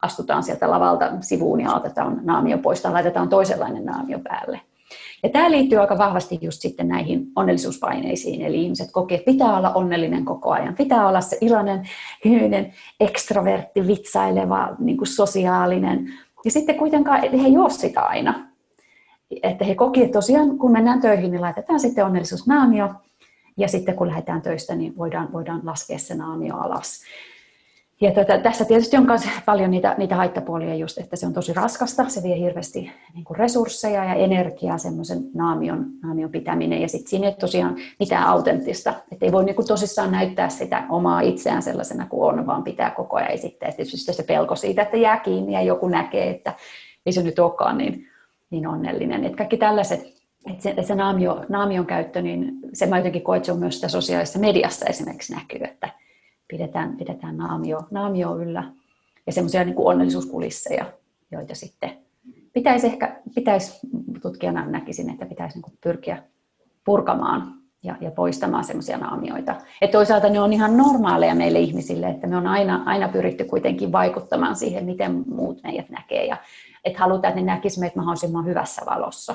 astutaan sieltä lavalta sivuun ja otetaan naamio pois tai laitetaan toisenlainen naamio päälle. Ja tämä liittyy aika vahvasti just sitten näihin onnellisuuspaineisiin, eli ihmiset kokee, että pitää olla onnellinen koko ajan, pitää olla se iloinen, hymyinen, ekstrovertti, vitsaileva, niin kuin sosiaalinen, ja sitten kuitenkaan he ei ole sitä aina. Että he koki, että tosiaan kun mennään töihin, niin laitetaan sitten onnellisuusnaamio, ja sitten kun lähdetään töistä, niin voidaan, voidaan laskea se naamio alas. Ja tuota, tässä tietysti on myös paljon niitä, niitä haittapuolia just, että se on tosi raskasta, se vie hirveästi niin kuin resursseja ja energiaa semmoisen naamion, naamion pitäminen, ja sitten siinä ei tosiaan mitään autenttista, että ei voi niin kuin tosissaan näyttää sitä omaa itseään sellaisena kuin on, vaan pitää koko ajan esittää, että se pelko siitä, että jää kiinni ja joku näkee, että ei se nyt olekaan niin, niin onnellinen. Että kaikki tällaiset, että se, se naamio, naamion käyttö, niin se mä jotenkin koen, että se on myös sitä sosiaalisessa mediassa esimerkiksi näkyy, että pidetään, pidetään naamio, naamio yllä ja semmoisia niin onnellisuuskulisseja, joita sitten pitäisi ehkä, pitäisi tutkijana näkisin, että pitäisi niin pyrkiä purkamaan ja, ja poistamaan semmoisia naamioita. Et toisaalta ne on ihan normaaleja meille ihmisille, että me on aina, aina pyritty kuitenkin vaikuttamaan siihen, miten muut meidät näkee ja että halutaan, että ne näkisivät meitä mahdollisimman hyvässä valossa.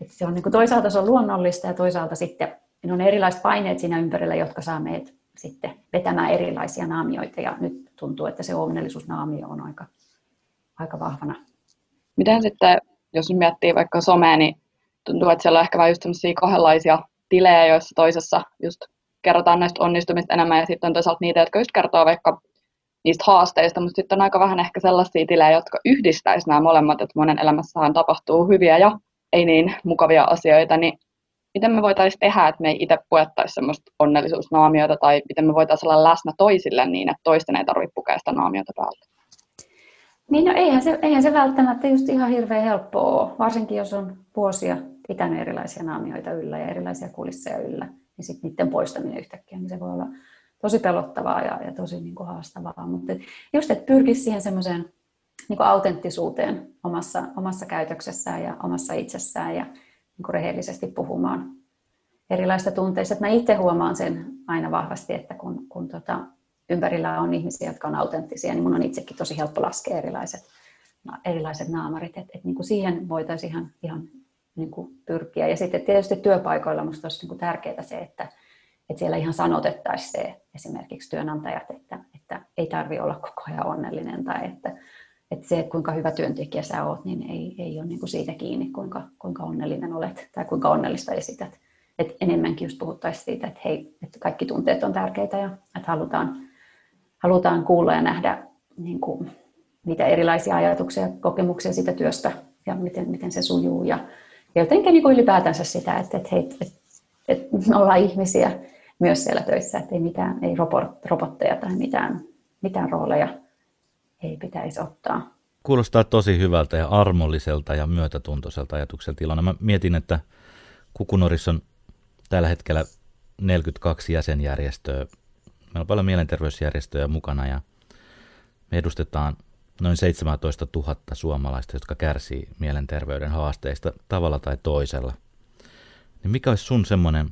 Et se on niin toisaalta se on luonnollista ja toisaalta sitten ne on erilaiset paineet siinä ympärillä, jotka saa meidät sitten vetämään erilaisia naamioita ja nyt tuntuu, että se onnellisuusnaamio on aika, aika vahvana. Miten sitten, jos miettii vaikka somea, niin tuntuu, että siellä on ehkä vain just kahdenlaisia tilejä, joissa toisessa just kerrotaan näistä onnistumista enemmän ja sitten on toisaalta niitä, jotka just kertoo vaikka niistä haasteista, mutta sitten on aika vähän ehkä sellaisia tilejä, jotka yhdistäisivät nämä molemmat, että monen elämässähän tapahtuu hyviä ja ei niin mukavia asioita, niin miten me voitaisiin tehdä, että me ei itse puettaisi semmoista onnellisuusnaamiota tai miten me voitaisiin olla läsnä toisille niin, että toisten ei tarvitse pukea sitä naamiota päältä? Niin no eihän se, eihän se välttämättä just ihan hirveän helppoa ole, varsinkin jos on vuosia pitänyt erilaisia naamioita yllä ja erilaisia kulisseja yllä, niin sitten niiden poistaminen yhtäkkiä, niin se voi olla tosi pelottavaa ja, ja tosi niin kuin haastavaa. Mutta just, että pyrkisi siihen semmoiseen niin kuin autenttisuuteen omassa, omassa käytöksessään ja omassa itsessään ja niin rehellisesti puhumaan erilaista tunteista. Mä itse huomaan sen aina vahvasti, että kun, kun tota, ympärillä on ihmisiä, jotka on autenttisia, niin mun on itsekin tosi helppo laskea erilaiset, erilaiset naamarit. Et, et niin siihen voitaisiin ihan, ihan niin kuin pyrkiä. Ja sitten tietysti työpaikoilla minusta olisi niin kuin tärkeää se, että, että siellä ihan sanotettaisiin se esimerkiksi työnantajat, että, että ei tarvitse olla koko ajan onnellinen tai että, että se, että kuinka hyvä työntekijä sä oot, niin ei, ei ole niin kuin siitä kiinni, kuinka, kuinka onnellinen olet tai kuinka onnellista esität. Et enemmänkin just puhuttaisiin siitä, että hei, että kaikki tunteet on tärkeitä ja että halutaan, halutaan kuulla ja nähdä niin kuin, mitä erilaisia ajatuksia ja kokemuksia siitä työstä ja miten, miten se sujuu. Ja, ja jotenkin niin kuin ylipäätänsä sitä, että, että, hei, että, että me ollaan ihmisiä myös siellä töissä, että ei mitään, ei robotteja tai mitään, mitään rooleja ei pitäisi ottaa. Kuulostaa tosi hyvältä ja armolliselta ja myötätuntoiselta ajatukselta Ilona. Mä mietin, että Kukunorissa on tällä hetkellä 42 jäsenjärjestöä. Meillä on paljon mielenterveysjärjestöjä mukana ja me edustetaan noin 17 000 suomalaista, jotka kärsii mielenterveyden haasteista tavalla tai toisella. Niin mikä olisi sun semmoinen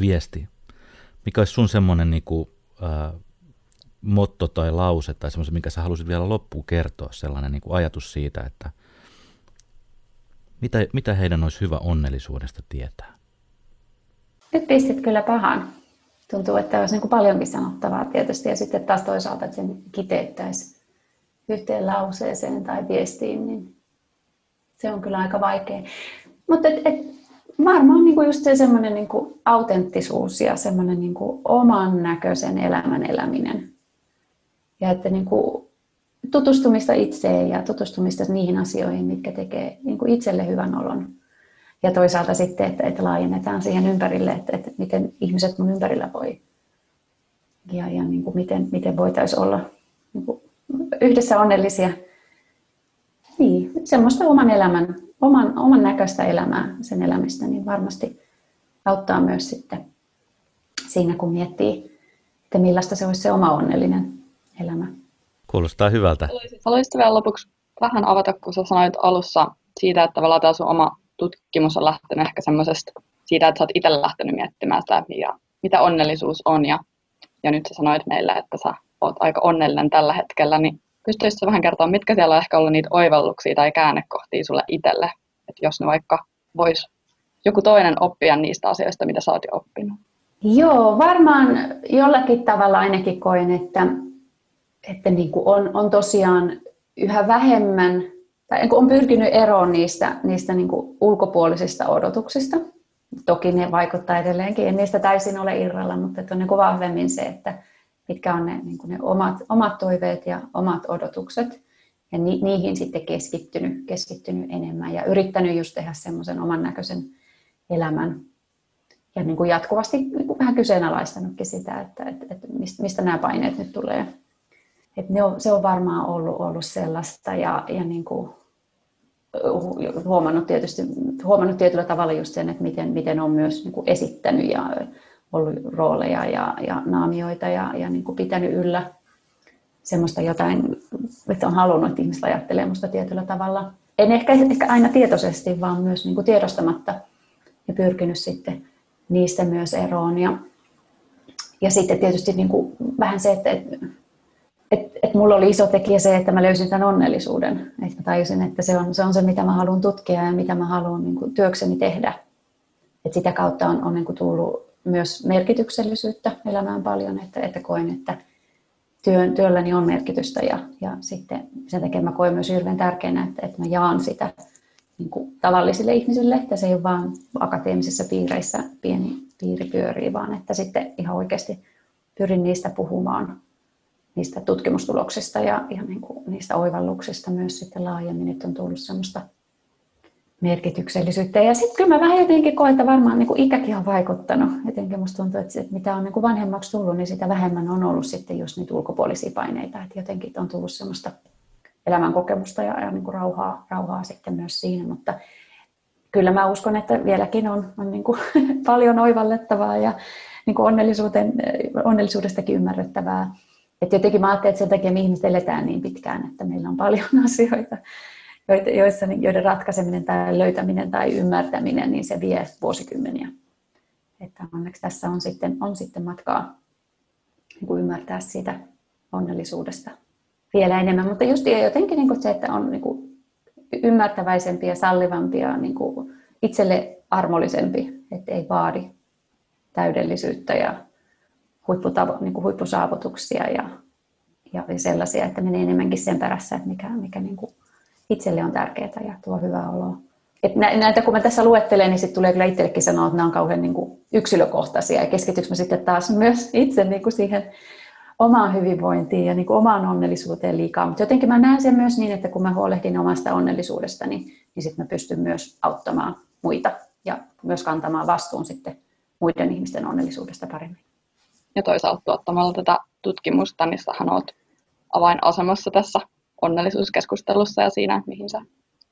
viesti? Mikä olisi sun semmoinen niin kuin, äh, motto tai lause tai semmoisen, mikä sä halusit vielä loppuun kertoa, sellainen niin kuin ajatus siitä, että mitä, mitä heidän olisi hyvä onnellisuudesta tietää? Nyt pistit kyllä pahan. Tuntuu, että olisi niin kuin paljonkin sanottavaa tietysti ja sitten taas toisaalta, että sen kiteyttäisi yhteen lauseeseen tai viestiin, niin se on kyllä aika vaikea. Mutta et, et, varmaan niin kuin just se semmoinen niin kuin autenttisuus ja semmoinen niin kuin oman näköisen elämän eläminen ja että niin kuin tutustumista itseen ja tutustumista niihin asioihin, mitkä tekee niin kuin itselle hyvän olon. Ja toisaalta sitten, että, että laajennetaan siihen ympärille, että, että miten ihmiset mun ympärillä voi. Ja, ja niin kuin miten, miten voitaisiin olla niin kuin yhdessä onnellisia. Niin, semmoista oman elämän, oman, oman näköistä elämää, sen elämistä, niin varmasti auttaa myös sitten siinä, kun miettii, että millaista se olisi se oma onnellinen elämä. Kuulostaa hyvältä. Haluaisitko vielä lopuksi vähän avata, kun sä sanoit alussa siitä, että tavallaan tämä sun oma tutkimus on lähtenyt ehkä semmoisesta siitä, että sä oot itse lähtenyt miettimään sitä, ja mitä onnellisuus on. Ja, ja nyt sä sanoit meille, että sä oot aika onnellinen tällä hetkellä, niin pystyisitkö vähän kertoa, mitkä siellä on ehkä ollut niitä oivalluksia tai käännekohtia sulle itselle että jos ne vaikka vois joku toinen oppia niistä asioista, mitä sä oot jo oppinut? Joo, varmaan jollakin tavalla ainakin koen, että, että niin kuin on, on tosiaan yhä vähemmän, tai niin on pyrkinyt eroon niistä, niistä niin kuin ulkopuolisista odotuksista. Toki ne vaikuttaa edelleenkin, en niistä täysin ole irralla, mutta että on niin kuin vahvemmin se, että mitkä on ne, niin kuin ne omat, omat toiveet ja omat odotukset. Ja ni, niihin sitten keskittynyt, keskittynyt enemmän ja yrittänyt just tehdä semmoisen oman näköisen elämän. Ja niin kuin jatkuvasti niin kuin vähän kyseenalaistanutkin sitä, että, että, että mistä, mistä nämä paineet nyt tulee. Että ne on, se on varmaan ollut, ollut sellaista ja, ja niin kuin huomannut, tietysti, huomannut tietyllä tavalla just sen, että miten, miten on myös niin kuin esittänyt ja ollut rooleja ja, ja naamioita ja, ja niin kuin pitänyt yllä semmoista jotain, että on halunnut, että ihmiset ajattelee musta tietyllä tavalla. En ehkä, ehkä aina tietoisesti, vaan myös niin kuin tiedostamatta ja pyrkinyt sitten niistä myös eroon. Ja, ja sitten tietysti niin kuin vähän se, että, että, että, että mulla oli iso tekijä se, että mä löysin tämän onnellisuuden. Että mä tajusin, että se on se, on se mitä mä haluan tutkia ja mitä mä haluan niin kuin työkseni tehdä. Että sitä kautta on, on niin kuin tullut myös merkityksellisyyttä elämään paljon, että, että koen, että työn, työlläni on merkitystä ja, ja sitten sen takia mä koen myös hirveän tärkeänä, että, että mä jaan sitä niin kuin tavallisille ihmisille, että se ei ole vain akateemisissa piireissä pieni piiri pyörii, vaan että sitten ihan oikeasti pyrin niistä puhumaan, niistä tutkimustuloksista ja, ja niin kuin niistä oivalluksista myös sitten laajemmin, että on tullut semmoista merkityksellisyyttä. Ja sitten kyllä mä vähän jotenkin koen, että varmaan niin kuin ikäkin on vaikuttanut. Jotenkin musta tuntuu, että mitä on niin kuin vanhemmaksi tullut, niin sitä vähemmän on ollut sitten just niitä ulkopuolisia paineita. Että jotenkin on tullut semmoista elämänkokemusta ja, ja niin kuin rauhaa, rauhaa sitten myös siinä. Mutta kyllä mä uskon, että vieläkin on, on niin kuin (laughs) paljon oivallettavaa ja niin kuin onnellisuuden, onnellisuudestakin ymmärrettävää. Että jotenkin mä ajattelen, että sen takia me ihmiset eletään niin pitkään, että meillä on paljon (laughs) asioita, joissa, joiden ratkaiseminen tai löytäminen tai ymmärtäminen, niin se vie vuosikymmeniä. Että onneksi tässä on sitten, on sitten matkaa niin kuin ymmärtää siitä onnellisuudesta vielä enemmän. Mutta just jotenkin niin se, että on niin ymmärtäväisempi ja sallivampi ja niin itselle armollisempi, että ei vaadi täydellisyyttä ja huipputavo, niin kuin huippusaavutuksia ja, ja sellaisia, että menee enemmänkin sen perässä, että mikä, mikä niin kuin itselle on tärkeää ja tuo hyvää oloa. Et näitä kun mä tässä luettelen, niin sitten tulee kyllä itsellekin sanoa, että nämä on kauhean niin kuin yksilökohtaisia ja keskityks mä sitten taas (laughs) myös itse niin kuin siihen omaan hyvinvointiin ja niin kuin omaan onnellisuuteen liikaa. Mutta jotenkin mä näen sen myös niin, että kun mä huolehdin omasta onnellisuudesta, niin, niin sitten mä pystyn myös auttamaan muita ja myös kantamaan vastuun sitten muiden ihmisten onnellisuudesta paremmin. Ja toisaalta tuottamalla tätä tutkimusta, niin sähän olet avainasemassa tässä onnellisuuskeskustelussa ja siinä, mihin se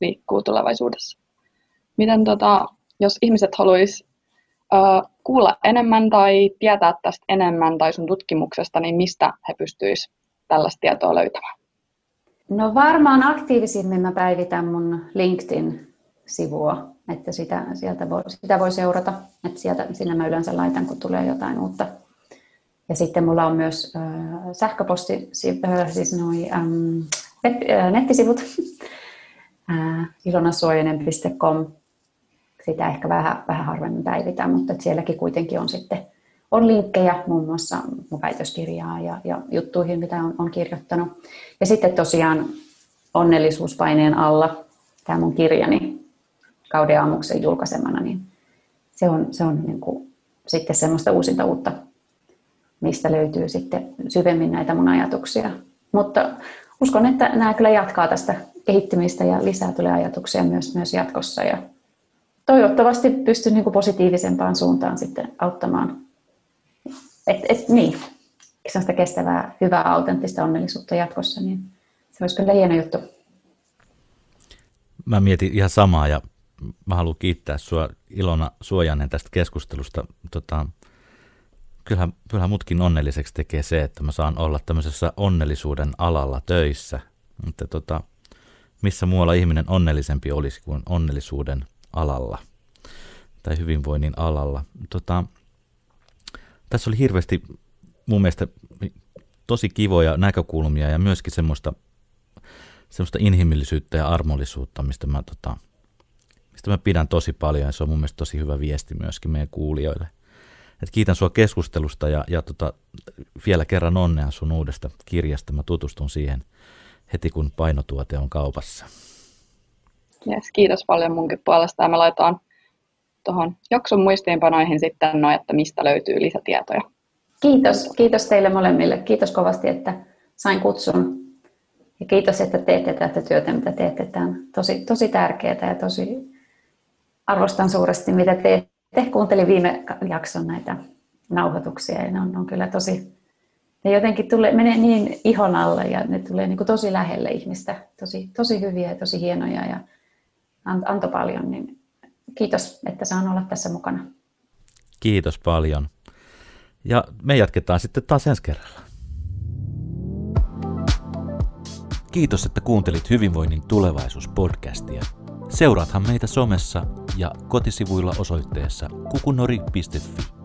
liikkuu tulevaisuudessa. Miten tota, jos ihmiset haluaisivat kuulla enemmän tai tietää tästä enemmän tai sun tutkimuksesta, niin mistä he pystyisivät tällaista tietoa löytämään? No varmaan aktiivisimmin mä päivitän mun LinkedIn-sivua, että sitä, sieltä voi, sitä voi seurata. Että sieltä, sinne mä yleensä laitan, kun tulee jotain uutta. Ja sitten mulla on myös äh, sähköposti, äh, siis noi, ähm, nettisivut, (laughs) äh, ilonasuojainen.com sitä ehkä vähän, vähän harvemmin päivitän, mutta sielläkin kuitenkin on sitten on linkkejä muun muassa mun väitöskirjaan ja, ja juttuihin, mitä on, on kirjoittanut. Ja sitten tosiaan onnellisuuspaineen alla tämä mun kirjani kauden aamuksen julkaisemana, niin se on, se on niin kuin sitten semmoista uusinta uutta, mistä löytyy sitten syvemmin näitä mun ajatuksia. Mutta uskon, että nämä kyllä jatkaa tästä kehittymistä ja lisää tulee ajatuksia myös, myös jatkossa. Ja toivottavasti pystyn niin positiivisempaan suuntaan sitten auttamaan. Et, et, niin, sellaista kestävää, hyvää, autenttista onnellisuutta jatkossa, niin se olisi kyllä hieno juttu. Mä mietin ihan samaa ja mä haluan kiittää sua Ilona Suojanen tästä keskustelusta. Tota, kyllähän, kyllähän mutkin onnelliseksi tekee se, että mä saan olla tämmöisessä onnellisuuden alalla töissä. Mutta tota, missä muualla ihminen onnellisempi olisi kuin onnellisuuden alalla tai hyvinvoinnin alalla. Tota, tässä oli hirveästi mun mielestä tosi kivoja näkökulmia ja myöskin semmoista, semmoista inhimillisyyttä ja armollisuutta, mistä mä tota, mistä mä pidän tosi paljon ja se on mun mielestä tosi hyvä viesti myöskin meidän kuulijoille. Et kiitän sua keskustelusta ja, ja tota, vielä kerran onnea sun uudesta kirjasta. Mä tutustun siihen heti kun painotuote on kaupassa. Yes, kiitos paljon munkin puolesta ja me laitetaan tuohon jakson muistiinpanoihin sitten no, että mistä löytyy lisätietoja. Kiitos, kiitos teille molemmille. Kiitos kovasti, että sain kutsun. Ja kiitos, että teette tätä työtä, mitä teette. Tämä on tosi, tosi tärkeää ja tosi arvostan suuresti, mitä teette. Kuuntelin viime jakson näitä nauhoituksia ja ne on, on kyllä tosi, ne jotenkin tulee, menee niin ihon alle ja ne tulee niin kuin tosi lähelle ihmistä. Tosi, tosi hyviä ja tosi hienoja ja antoi paljon, niin kiitos, että saan olla tässä mukana. Kiitos paljon. Ja me jatketaan sitten taas ensi kerralla. Kiitos, että kuuntelit Hyvinvoinnin tulevaisuus-podcastia. Seuraathan meitä somessa ja kotisivuilla osoitteessa kukunori.fi.